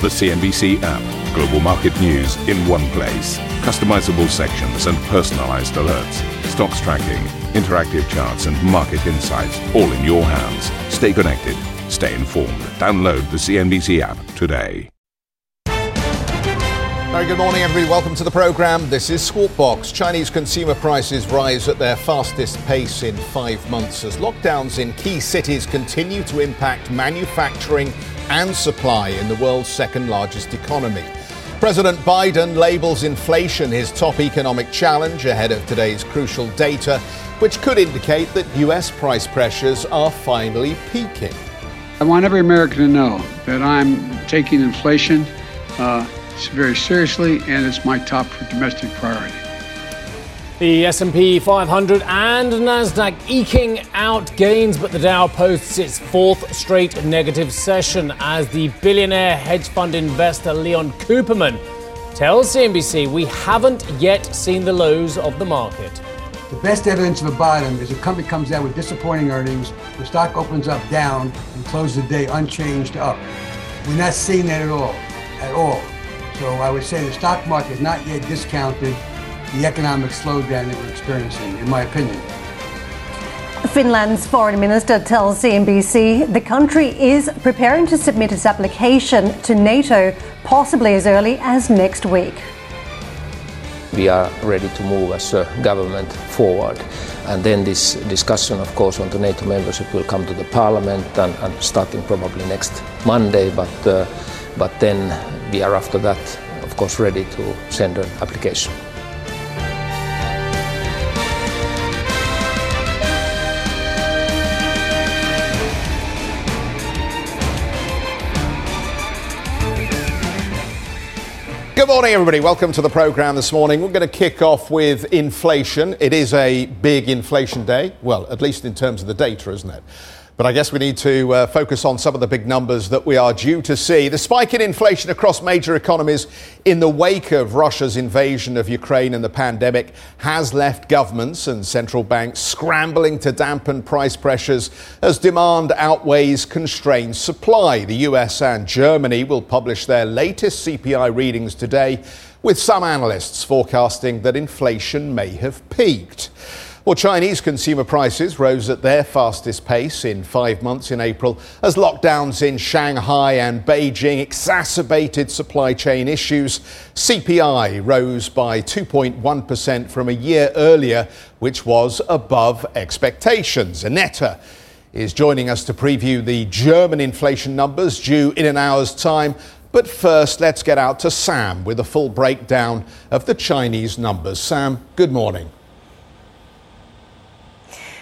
The CNBC app. Global market news in one place. Customizable sections and personalized alerts. Stocks tracking, interactive charts, and market insights all in your hands. Stay connected. Stay informed. Download the CNBC app today. Very good morning, everybody. Welcome to the program. This is Squawk Box. Chinese consumer prices rise at their fastest pace in five months as lockdowns in key cities continue to impact manufacturing and supply in the world's second largest economy. President Biden labels inflation his top economic challenge ahead of today's crucial data, which could indicate that U.S. price pressures are finally peaking. I want every American to know that I'm taking inflation uh, very seriously, and it's my top domestic priority. The S&P 500 and Nasdaq eking out gains, but the Dow posts its fourth straight negative session as the billionaire hedge fund investor Leon Cooperman tells CNBC we haven't yet seen the lows of the market. The best evidence of a bottom is a company comes out with disappointing earnings, the stock opens up down and closes the day unchanged up. We're not seeing that at all, at all. So I would say the stock market is not yet discounted the economic slowdown that we're experiencing, in my opinion. Finland's foreign minister tells CNBC the country is preparing to submit its application to NATO possibly as early as next week. We are ready to move as a government forward. And then this discussion, of course, on the NATO membership will come to the parliament and, and starting probably next Monday. But, uh, but then we are after that, of course, ready to send an application. Good morning, everybody. Welcome to the program this morning. We're going to kick off with inflation. It is a big inflation day. Well, at least in terms of the data, isn't it? But I guess we need to uh, focus on some of the big numbers that we are due to see. The spike in inflation across major economies in the wake of Russia's invasion of Ukraine and the pandemic has left governments and central banks scrambling to dampen price pressures as demand outweighs constrained supply. The US and Germany will publish their latest CPI readings today, with some analysts forecasting that inflation may have peaked. Well, Chinese consumer prices rose at their fastest pace in five months in April as lockdowns in Shanghai and Beijing exacerbated supply chain issues. CPI rose by 2.1% from a year earlier, which was above expectations. Annette is joining us to preview the German inflation numbers due in an hour's time. But first, let's get out to Sam with a full breakdown of the Chinese numbers. Sam, good morning.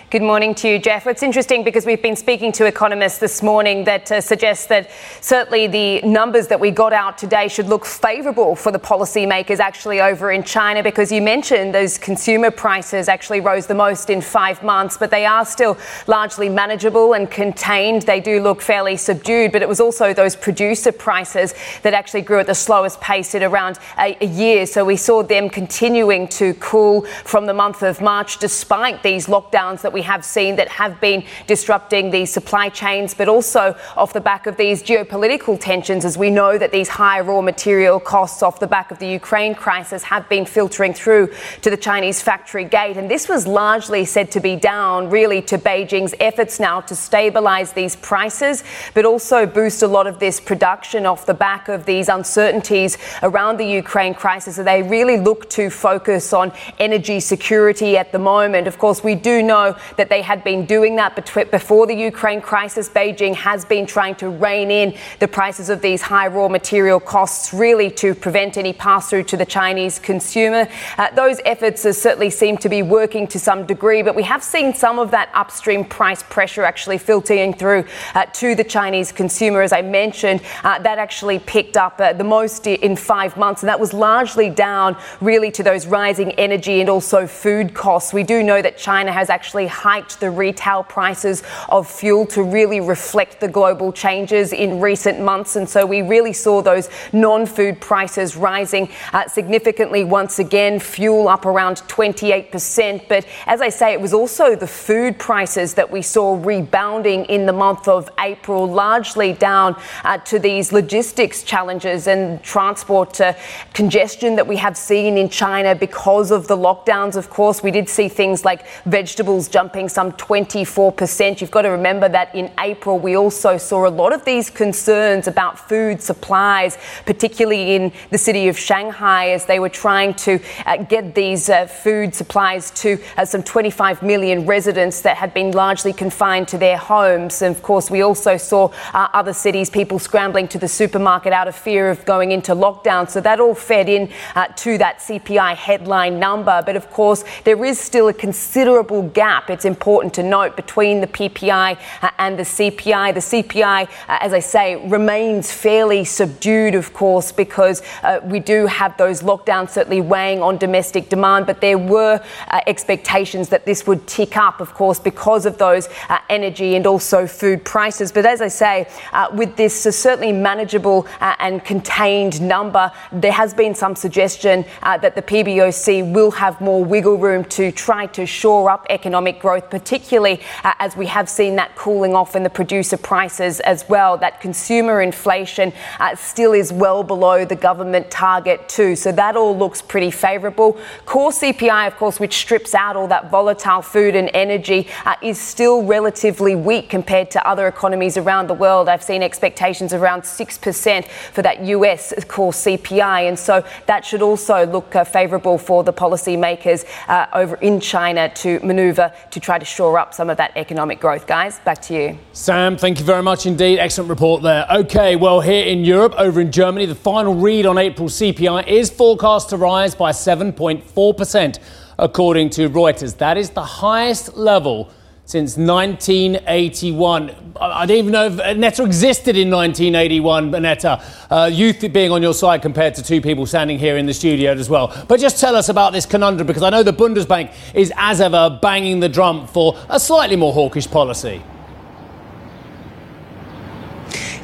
Good morning to you, Geoff. It's interesting because we've been speaking to economists this morning that uh, suggest that certainly the numbers that we got out today should look favourable for the policymakers actually over in China because you mentioned those consumer prices actually rose the most in five months, but they are still largely manageable and contained. They do look fairly subdued, but it was also those producer prices that actually grew at the slowest pace at around a, a year. So we saw them continuing to cool from the month of March despite these lockdowns that we have seen that have been disrupting the supply chains, but also off the back of these geopolitical tensions, as we know that these high raw material costs off the back of the Ukraine crisis have been filtering through to the Chinese factory gate. And this was largely said to be down really to Beijing's efforts now to stabilize these prices, but also boost a lot of this production off the back of these uncertainties around the Ukraine crisis. So they really look to focus on energy security at the moment. Of course, we do know that they had been doing that before the Ukraine crisis. Beijing has been trying to rein in the prices of these high raw material costs, really to prevent any pass through to the Chinese consumer. Uh, those efforts certainly seem to be working to some degree, but we have seen some of that upstream price pressure actually filtering through uh, to the Chinese consumer. As I mentioned, uh, that actually picked up uh, the most in five months, and that was largely down really to those rising energy and also food costs. We do know that China has actually hiked the retail prices of fuel to really reflect the global changes in recent months. And so we really saw those non food prices rising uh, significantly once again, fuel up around 28%. But as I say, it was also the food prices that we saw rebounding in the month of April, largely down uh, to these logistics challenges and transport uh, congestion that we have seen in China because of the lockdowns. Of course, we did see things like vegetables jumping some 24%. You've got to remember that in April, we also saw a lot of these concerns about food supplies, particularly in the city of Shanghai, as they were trying to uh, get these uh, food supplies to uh, some 25 million residents that had been largely confined to their homes. And of course, we also saw uh, other cities, people scrambling to the supermarket out of fear of going into lockdown. So that all fed in uh, to that CPI headline number. But of course, there is still a considerable gap, it's important to note, between the PPI uh, and the CPI. The CPI, as I say, remains fairly subdued, of course, because we do have those lockdowns certainly weighing on domestic demand. But there were expectations that this would tick up, of course, because of those uh, energy and also food prices. But as I say, uh, with this uh, certainly manageable uh, and contained number, there has been some suggestion uh, that the PBOC will have more wiggle room to try to shore up economic growth, particularly uh, as we have seen that cooling off in the producer prices as well. That consumer inflation still is well below the government target, too. So that all looks pretty favourable. Core CPI, of course, which strips out all that volatile food and energy, is still relatively weak compared to other economies around the world. I've seen expectations around 6% for that US core CPI. And so that should also look uh, favourable for the policymakers uh, over in China to manoeuvre to try to shore up some of that economic growth. Guys, back to you. Sam, thank you very much indeed. Excellent report there. Okay, well, here in Europe, over in Germany, the final read on April CPI is forecast to rise by 7.4%, according to Reuters. That is the highest level since 1981. I don't even know if Netta existed in 1981, Netta. Uh, youth being on your side compared to two people standing here in the studio as well. But just tell us about this conundrum because I know the Bundesbank is, as ever, banging the drum for a slightly more hawkish policy.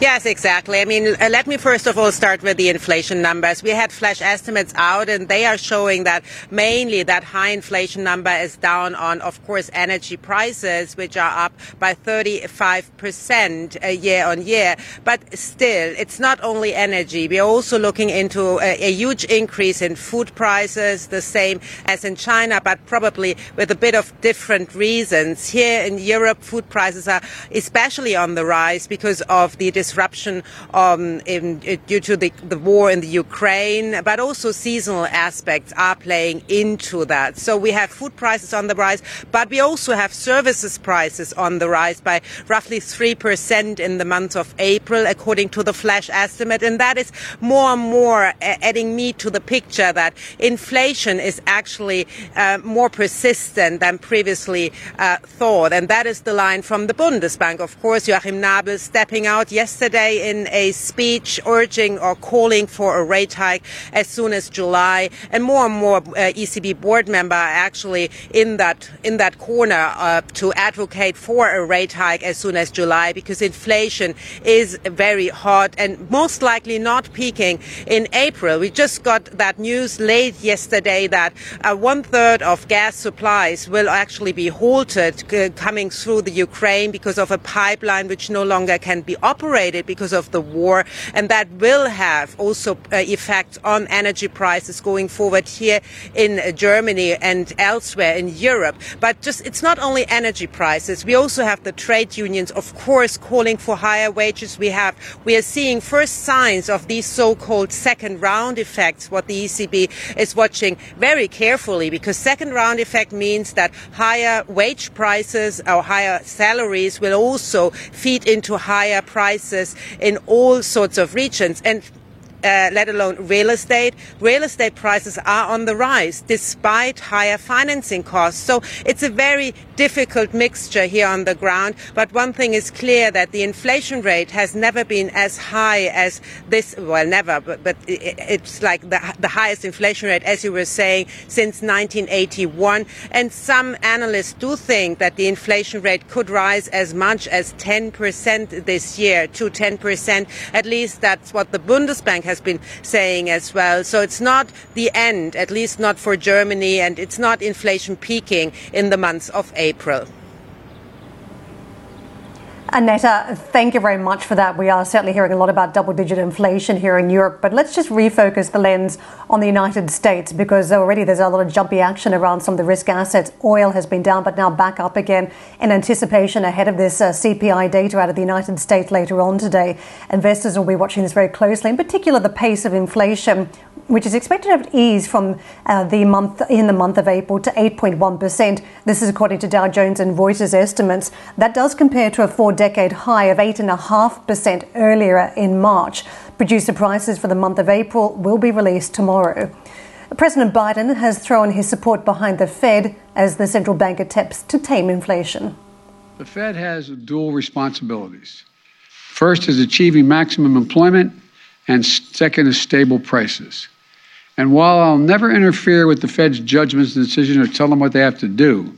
Yes, exactly. I mean, uh, let me first of all start with the inflation numbers. We had flash estimates out and they are showing that mainly that high inflation number is down on, of course, energy prices, which are up by 35% uh, year on year. But still, it's not only energy. We are also looking into a, a huge increase in food prices, the same as in China, but probably with a bit of different reasons. Here in Europe, food prices are especially on the rise because of the disruption um, in, due to the, the war in the Ukraine, but also seasonal aspects are playing into that. So we have food prices on the rise, but we also have services prices on the rise by roughly 3% in the month of April, according to the flash estimate. And that is more and more adding meat to the picture that inflation is actually uh, more persistent than previously uh, thought. And that is the line from the Bundesbank. Of course, Joachim Nagel stepping out yesterday yesterday in a speech urging or calling for a rate hike as soon as July, and more and more uh, ECB board members are actually in that in that corner uh, to advocate for a rate hike as soon as July because inflation is very hot and most likely not peaking in April. We just got that news late yesterday that uh, one third of gas supplies will actually be halted uh, coming through the Ukraine because of a pipeline which no longer can be operated because of the war, and that will have also uh, effect on energy prices going forward here in Germany and elsewhere in Europe. But just it's not only energy prices. We also have the trade unions, of course, calling for higher wages. We have we are seeing first signs of these so-called second round effects. What the ECB is watching very carefully, because second round effect means that higher wage prices or higher salaries will also feed into higher prices in all sorts of regions. And uh, let alone real estate. Real estate prices are on the rise despite higher financing costs. So it's a very difficult mixture here on the ground. But one thing is clear that the inflation rate has never been as high as this. Well, never, but, but it's like the, the highest inflation rate, as you were saying, since 1981. And some analysts do think that the inflation rate could rise as much as 10% this year to 10%. At least that's what the Bundesbank has been saying as well. So it's not the end, at least not for Germany, and it's not inflation peaking in the months of April. Annette, thank you very much for that. We are certainly hearing a lot about double digit inflation here in Europe, but let's just refocus the lens on the United States because already there's a lot of jumpy action around some of the risk assets. Oil has been down, but now back up again in anticipation ahead of this uh, CPI data out of the United States later on today. Investors will be watching this very closely, in particular the pace of inflation which is expected to eased from uh, the month in the month of April to 8.1%. This is according to Dow Jones and Reuters estimates. That does compare to a four-decade high of 8.5% earlier in March. Producer prices for the month of April will be released tomorrow. President Biden has thrown his support behind the Fed as the central bank attempts to tame inflation. The Fed has dual responsibilities. First is achieving maximum employment, and second is stable prices. And while I'll never interfere with the Fed's judgments and decisions or tell them what they have to do,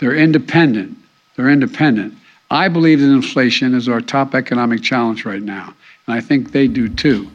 they're independent. They're independent. I believe that inflation is our top economic challenge right now, and I think they do too.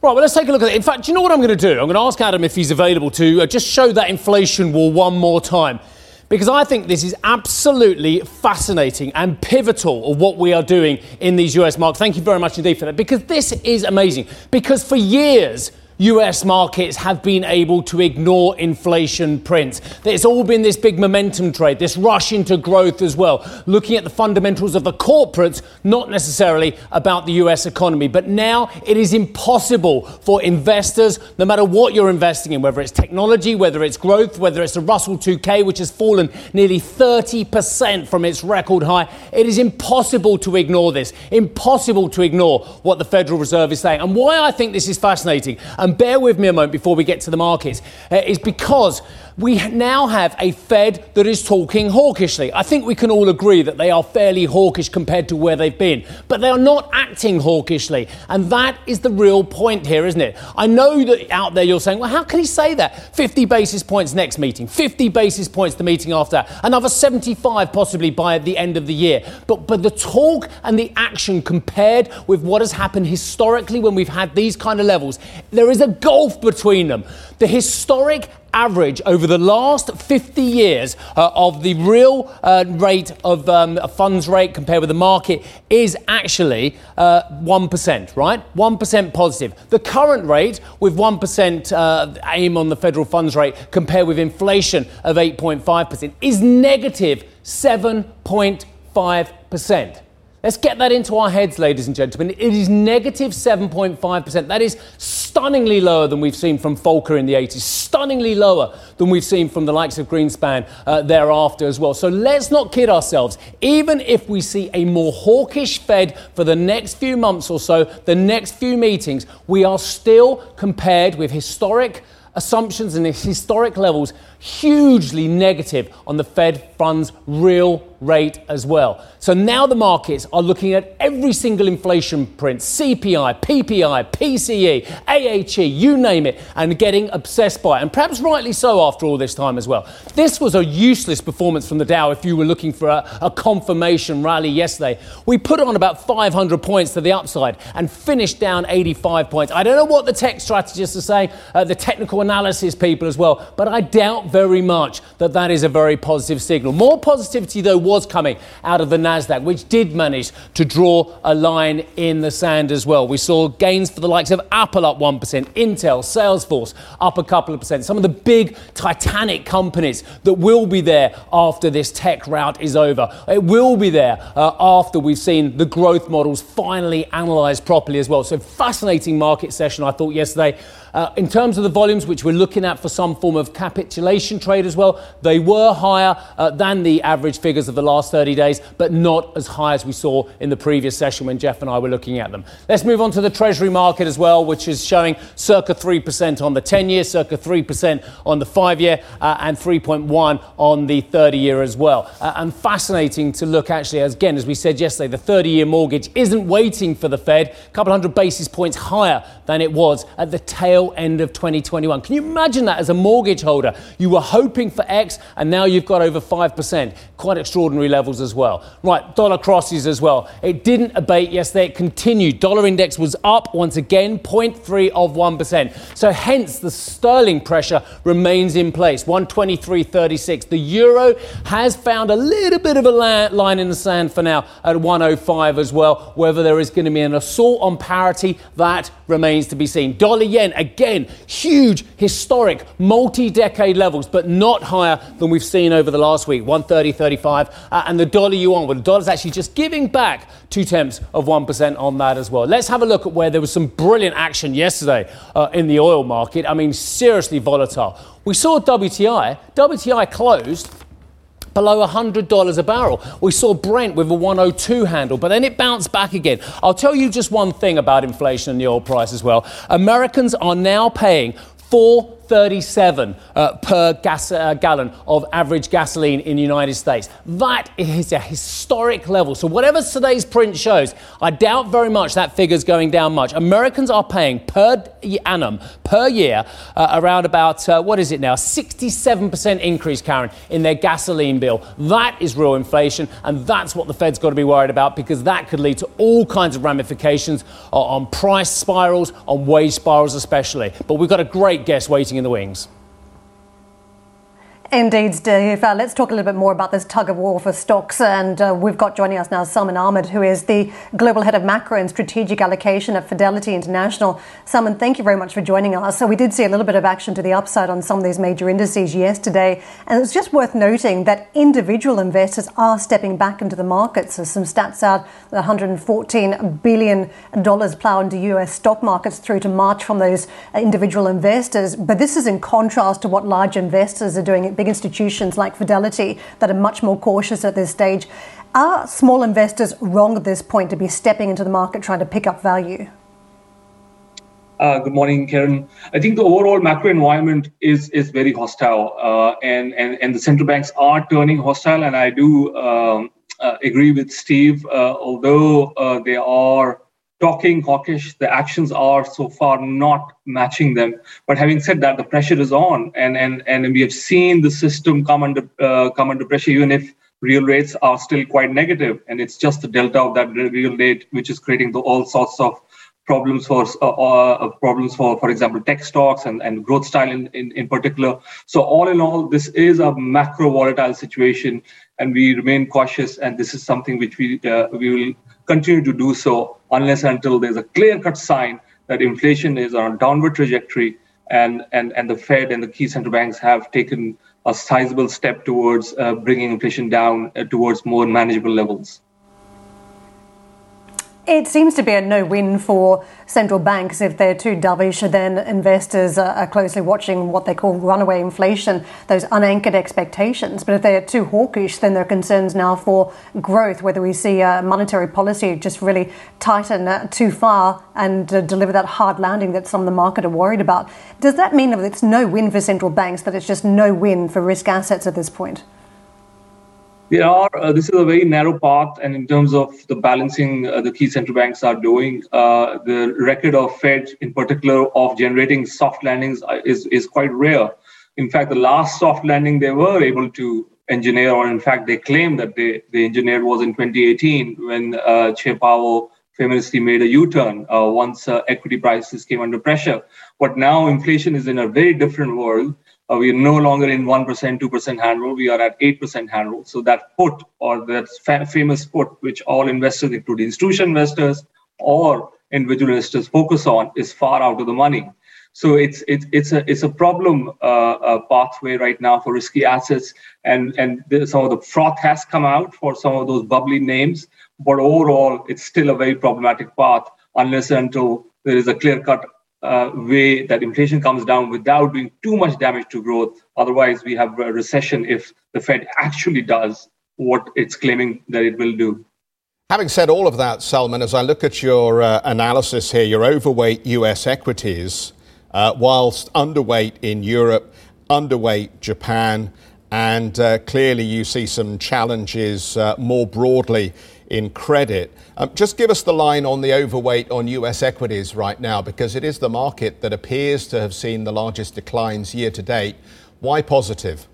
Right, well, let's take a look at it. In fact, do you know what I'm going to do? I'm going to ask Adam if he's available to uh, just show that inflation wall one more time because I think this is absolutely fascinating and pivotal of what we are doing in these US markets. Thank you very much indeed for that, because this is amazing. Because for years, US markets have been able to ignore inflation prints. It's all been this big momentum trade, this rush into growth as well, looking at the fundamentals of the corporates, not necessarily about the US economy. But now it is impossible for investors, no matter what you're investing in, whether it's technology, whether it's growth, whether it's the Russell 2K, which has fallen nearly 30% from its record high, it is impossible to ignore this. Impossible to ignore what the Federal Reserve is saying. And why I think this is fascinating bear with me a moment before we get to the markets, uh, is because we now have a Fed that is talking hawkishly. I think we can all agree that they are fairly hawkish compared to where they've been, but they are not acting hawkishly. And that is the real point here, isn't it? I know that out there you're saying, well, how can he say that? 50 basis points next meeting, 50 basis points the meeting after another 75 possibly by the end of the year. But, but the talk and the action compared with what has happened historically when we've had these kind of levels, there is a gulf between them. The historic average over the last 50 years uh, of the real uh, rate of um, funds rate compared with the market is actually uh, 1%, right? 1% positive. The current rate with 1% uh, aim on the federal funds rate compared with inflation of 8.5% is negative 7.5%. Let's get that into our heads, ladies and gentlemen. It is negative 7.5%. That is stunningly lower than we've seen from Volcker in the 80s, stunningly lower than we've seen from the likes of Greenspan uh, thereafter as well. So let's not kid ourselves. Even if we see a more hawkish Fed for the next few months or so, the next few meetings, we are still compared with historic assumptions and historic levels hugely negative on the Fed funds real rate as well. So now the markets are looking at every single inflation print CPI, PPI, PCE, AHE, you name it, and getting obsessed by it. And perhaps rightly so after all this time as well. This was a useless performance from the Dow if you were looking for a, a confirmation rally yesterday. We put on about 500 points to the upside and finished down 85 points. I don't know what the tech strategists are saying, uh, the technical analysis people as well, but I doubt very much that that is a very positive signal. More positivity, though, was coming out of the NASDAQ, which did manage to draw a line in the sand as well. We saw gains for the likes of Apple up 1%, Intel, Salesforce up a couple of percent. Some of the big titanic companies that will be there after this tech rout is over. It will be there uh, after we've seen the growth models finally analysed properly as well. So, fascinating market session, I thought, yesterday. Uh, in terms of the volumes, which we're looking at for some form of capitulation, trade as well. They were higher uh, than the average figures of the last 30 days, but not as high as we saw in the previous session when Geoff and I were looking at them. Let's move on to the Treasury market as well, which is showing circa 3% on the 10 year, circa 3% on the 5 year, uh, and 3.1 on the 30 year as well. Uh, and fascinating to look actually, as, again, as we said yesterday, the 30 year mortgage isn't waiting for the Fed, a couple hundred basis points higher than it was at the tail end of 2021. Can you imagine that as a mortgage holder? You were hoping for X, and now you've got over 5%. Quite extraordinary levels as well. Right, dollar crosses as well. It didn't abate yesterday, it continued. Dollar index was up once again, 0.3 of 1%. So hence the sterling pressure remains in place, 123.36. The euro has found a little bit of a line in the sand for now at 105 as well. Whether there is going to be an assault on parity, that remains to be seen. Dollar yen, again, huge, historic, multi decade levels, but not higher than we've seen over the last week 130.35. Uh, and the dollar yuan, well, the dollar's actually just giving back two tenths of 1% on that as well. Let's have a look at where there was some brilliant action yesterday uh, in the oil market. I mean, seriously volatile. We saw WTI, WTI closed below $100 a barrel. We saw Brent with a 102 handle, but then it bounced back again. I'll tell you just one thing about inflation and the oil price as well. Americans are now paying 437 uh, per gas, uh, gallon of average gasoline in the United States. That is a historic level. So, whatever today's print shows, I doubt very much that figure's going down much. Americans are paying per annum, per year, uh, around about, uh, what is it now, 67% increase, Karen, in their gasoline bill. That is real inflation, and that's what the Fed's got to be worried about because that could lead to all kinds of ramifications uh, on price spirals, on wage spirals especially. But we've got a great guest waiting in the wings. Indeed, Steve. Uh, let's talk a little bit more about this tug of war for stocks. And uh, we've got joining us now Salman Ahmed, who is the Global Head of Macro and Strategic Allocation at Fidelity International. Salman, thank you very much for joining us. So, we did see a little bit of action to the upside on some of these major indices yesterday. And it's just worth noting that individual investors are stepping back into the markets. So, some stats out $114 billion ploughed into US stock markets through to March from those individual investors. But this is in contrast to what large investors are doing big institutions like Fidelity that are much more cautious at this stage. Are small investors wrong at this point to be stepping into the market trying to pick up value? Uh, good morning, Karen. I think the overall macro environment is is very hostile, uh, and and and the central banks are turning hostile. And I do um, uh, agree with Steve, uh, although uh, they are talking hawkish. The actions are so far not matching them. But having said that, the pressure is on, and and and we have seen the system come under uh, come under pressure, even if real rates are still quite negative, and it's just the delta of that real rate which is creating the, all sorts of problems for uh, uh, problems for for example tech stocks and, and growth style in, in, in particular so all in all this is a macro volatile situation and we remain cautious and this is something which we uh, we will continue to do so unless until there's a clear cut sign that inflation is on a downward trajectory and, and, and the Fed and the key central banks have taken a sizable step towards uh, bringing inflation down uh, towards more manageable levels. It seems to be a no win for central banks if they're too dovish. Then investors are closely watching what they call runaway inflation, those unanchored expectations. But if they're too hawkish, then there are concerns now for growth, whether we see monetary policy just really tighten uh, too far and uh, deliver that hard landing that some of the market are worried about. Does that mean that it's no win for central banks, that it's just no win for risk assets at this point? There are, uh, this is a very narrow path, and in terms of the balancing uh, the key central banks are doing, uh, the record of Fed in particular of generating soft landings uh, is, is quite rare. In fact, the last soft landing they were able to engineer, or in fact, they claim that they, they engineered was in 2018 when uh, Chair Powell famously made a U-turn uh, once uh, equity prices came under pressure. But now inflation is in a very different world uh, we are no longer in 1%, 2% handle. We are at 8% handle. So that put or that fa- famous put, which all investors, including institutional investors or individual investors, focus on, is far out of the money. So it's it's it's a it's a problem uh, uh, pathway right now for risky assets, and and some of the froth has come out for some of those bubbly names. But overall, it's still a very problematic path unless until there is a clear cut uh, way that inflation comes down without doing too much damage to growth. Otherwise, we have a recession if the Fed actually does what it's claiming that it will do. Having said all of that, Salman, as I look at your uh, analysis here, you're overweight US equities, uh, whilst underweight in Europe, underweight Japan, and uh, clearly you see some challenges uh, more broadly in credit. Um, just give us the line on the overweight on US equities right now, because it is the market that appears to have seen the largest declines year to date. Why positive?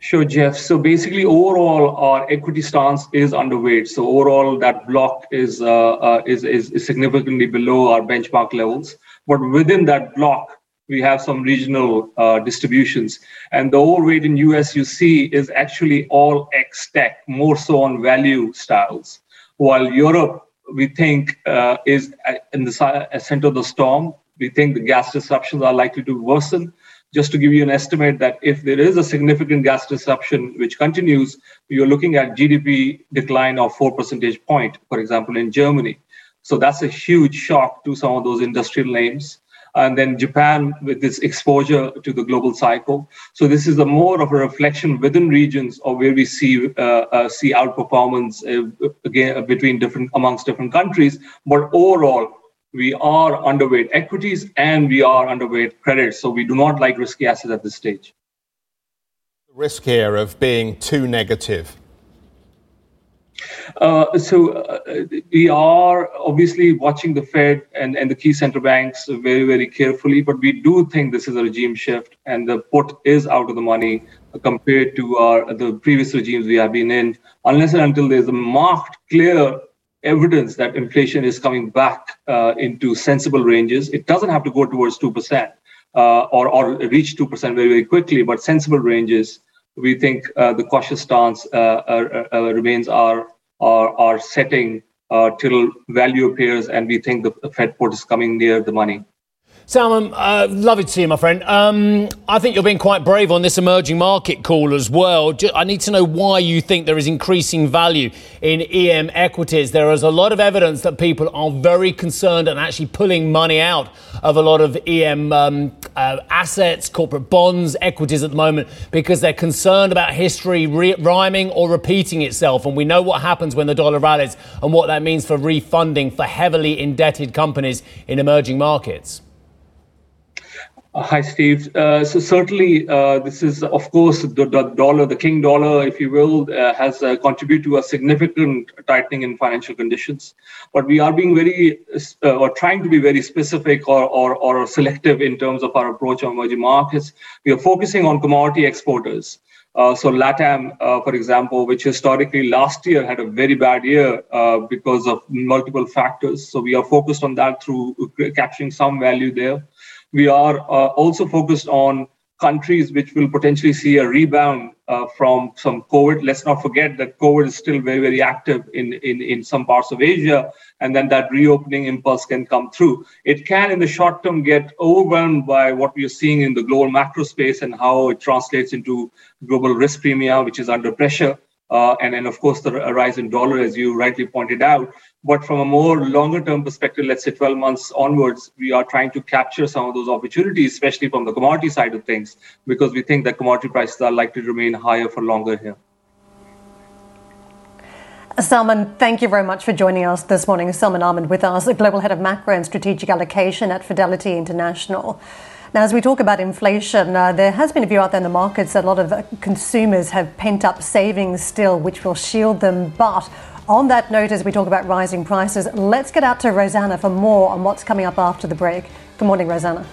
Sure, Geoff. So basically, overall, our equity stance is underweight. So overall, that block is, uh, uh, is, is, is significantly below our benchmark levels. But within that block, we have some regional uh, distributions. And the overweight in US you see is actually all X tech, more so on value styles. While Europe, we think, uh, is in the center of the storm. We think the gas disruptions are likely to worsen. Just to give you an estimate that if there is a significant gas disruption which continues, you're looking at GDP decline of four percentage point, for example, in Germany. So that's a huge shock to some of those industrial names and then Japan with this exposure to the global cycle. So this is a more of a reflection within regions of where we see uh, uh, see outperformance uh, again between different amongst different countries. But overall, we are underweight equities and we are underweight credit. So we do not like risky assets at this stage. The risk here of being too negative uh, so uh, we are obviously watching the Fed and, and the key central banks very, very carefully, but we do think this is a regime shift and the put is out of the money compared to our the previous regimes we have been in, unless and until there's a marked, clear evidence that inflation is coming back uh, into sensible ranges. It doesn't have to go towards 2% uh, or, or reach 2% very, very quickly, but sensible ranges we think uh, the cautious stance uh, uh, remains our, our, our setting till value appears, and we think the Fed put is coming near the money. Salman, uh, love to see you, my friend. Um, I think you're being quite brave on this emerging market call as well. I need to know why you think there is increasing value in EM equities. There is a lot of evidence that people are very concerned and actually pulling money out of a lot of EM um, uh, assets, corporate bonds, equities at the moment because they're concerned about history re- rhyming or repeating itself. And we know what happens when the dollar rallies and what that means for refunding for heavily indebted companies in emerging markets. Uh, hi, Steve. Uh, so certainly, uh, this is, of course, the, the, dollar, the king dollar, if you will, uh, has uh, contributed to a significant tightening in financial conditions. But we are being very, uh, or trying to be very specific or, or, or selective in terms of our approach on emerging markets. We are focusing on commodity exporters. so LATAM, for example, which historically last year had a very bad year because of multiple factors. So we are focused on that through capturing some value there. We are uh, also focused on countries which will potentially see a rebound uh, from some COVID. Let's not forget that COVID is still very, very active in, in, in some parts of Asia, and then that reopening impulse can come through. It can, in the short term, get overwhelmed by what we are seeing in the global macro space and how it translates into global risk premia, which is under pressure. Uh, and then, of course, the rise in dollar, as you rightly pointed out. But from a more longer term perspective, let's say 12 months onwards, we are trying to capture some of those opportunities, especially from the commodity side of things, because we think that commodity prices are likely to remain higher for longer here. Salman, thank you very much for joining us this morning. Salman Ahmed with us, the Global Head of Macro and Strategic Allocation at Fidelity International. Now, as we talk about inflation, uh, there has been a view out there in the markets that a lot of consumers have pent up savings still, which will shield them. But on that note, as we talk about rising prices, let's get out to Rosanna for more on what's coming up after the break. Good morning, Rosanna.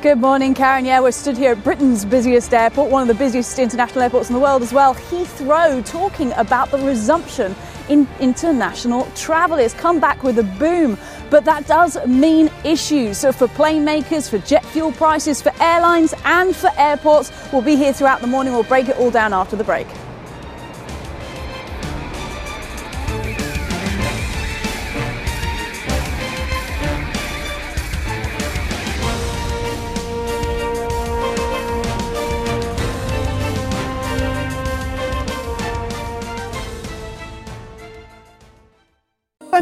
Good morning, Karen. Yeah, we're stood here at Britain's busiest airport, one of the busiest international airports in the world as well, Heathrow, talking about the resumption in international travel. It's come back with a boom, but that does mean issues. So, for plane makers, for jet fuel prices, for airlines, and for airports, we'll be here throughout the morning. We'll break it all down after the break.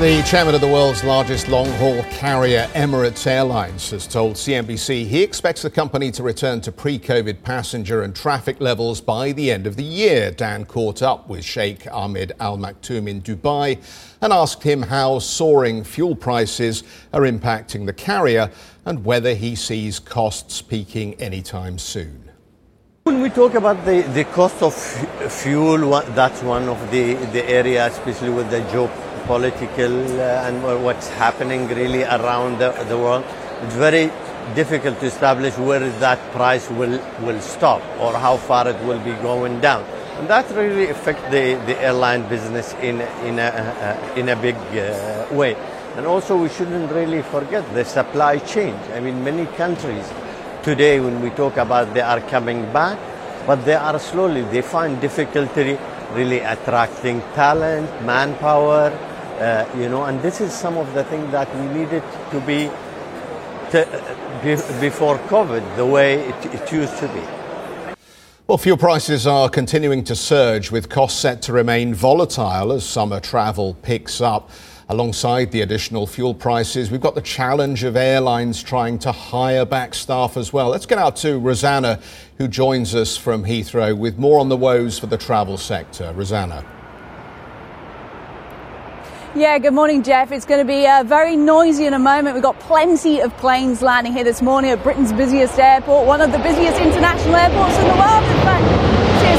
The chairman of the world's largest long haul carrier, Emirates Airlines, has told CNBC he expects the company to return to pre COVID passenger and traffic levels by the end of the year. Dan caught up with Sheikh Ahmed Al Maktoum in Dubai and asked him how soaring fuel prices are impacting the carrier and whether he sees costs peaking anytime soon. When we talk about the, the cost of fuel, that's one of the, the areas, especially with the job political uh, and what's happening really around the, the, world, it's very difficult to establish where that price will, will stop or how far it will be going down. And that really affects the, the airline business in, in, a, uh, in a big uh, way. And also we shouldn't really forget the supply chain. I mean, many countries today when we talk about they are coming back, but they are slowly, they find difficulty really attracting talent, manpower, uh, you know, and this is some of the things that we needed to be before COVID, the way it, it used to be. Well, fuel prices are continuing to surge with costs set to remain volatile as summer travel picks up. Alongside the additional fuel prices, we've got the challenge of airlines trying to hire back staff as well. Let's get out to Rosanna, who joins us from Heathrow with more on the woes for the travel sector. Rosanna. Yeah, good morning, Geoff. It's going to be uh, very noisy in a moment. We've got plenty of planes landing here this morning at Britain's busiest airport, one of the busiest international airports in the world. In fact,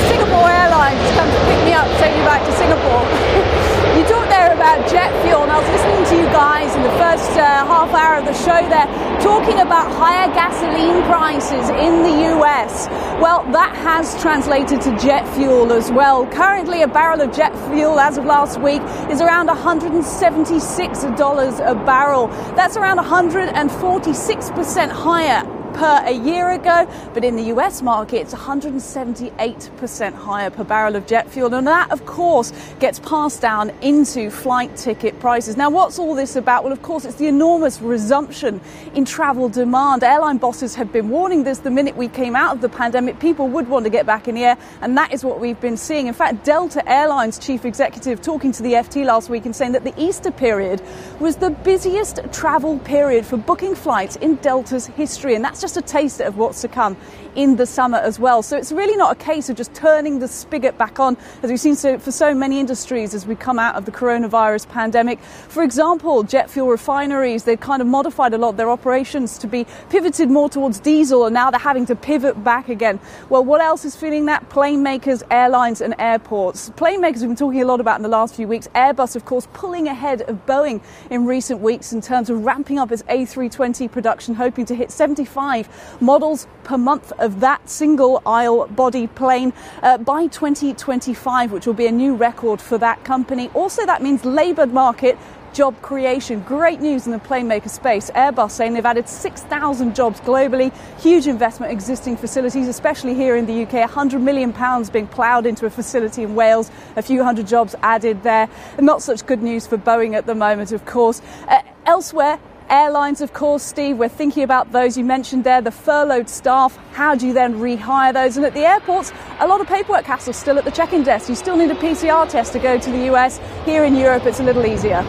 Singapore Airlines come to pick me up, take me back to Singapore. You talked there about jet I was listening to you guys in the first uh, half hour of the show there talking about higher gasoline prices in the US. Well, that has translated to jet fuel as well. Currently, a barrel of jet fuel as of last week is around $176 a barrel. That's around 146% higher per a year ago, but in the US market, it's 178% higher per barrel of jet fuel. And that, of course, gets passed down into flight ticket prices. Now, what's all this about? Well, of course, it's the enormous resumption in travel demand. Airline bosses have been warning this the minute we came out of the pandemic. People would want to get back in the air, and that is what we've been seeing. In fact, Delta Airlines chief executive talking to the FT last week and saying that the Easter period was the busiest travel period for booking flights in Delta's history, and that's just a taste of what's to come in the summer as well. So it's really not a case of just turning the spigot back on, as we've seen so, for so many industries as we come out of the coronavirus pandemic. For example, jet fuel refineries, they've kind of modified a lot of their operations to be pivoted more towards diesel, and now they're having to pivot back again. Well, what else is feeling that? Plane makers, airlines, and airports. Plane makers we've been talking a lot about in the last few weeks. Airbus, of course, pulling ahead of Boeing in recent weeks in terms of ramping up its A320 production, hoping to hit 75 models per month of that single aisle body plane uh, by 2025, which will be a new record for that company. Also, that means labour market job creation. Great news in the playmaker space. Airbus saying they've added 6,000 jobs globally. Huge investment existing facilities, especially here in the UK. 100 million pounds being ploughed into a facility in Wales. A few hundred jobs added there. Not such good news for Boeing at the moment, of course. Uh, elsewhere, Airlines, of course, Steve, we're thinking about those you mentioned there, the furloughed staff. How do you then rehire those? And at the airports, a lot of paperwork hassle still at the check in desk. You still need a PCR test to go to the US. Here in Europe, it's a little easier.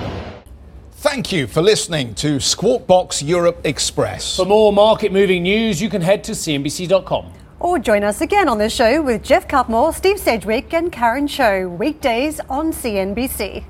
Thank you for listening to Squawk Box Europe Express. For more market moving news, you can head to CNBC.com. Or join us again on the show with Geoff Cutmore, Steve Sedgwick, and Karen Tso, weekdays on CNBC.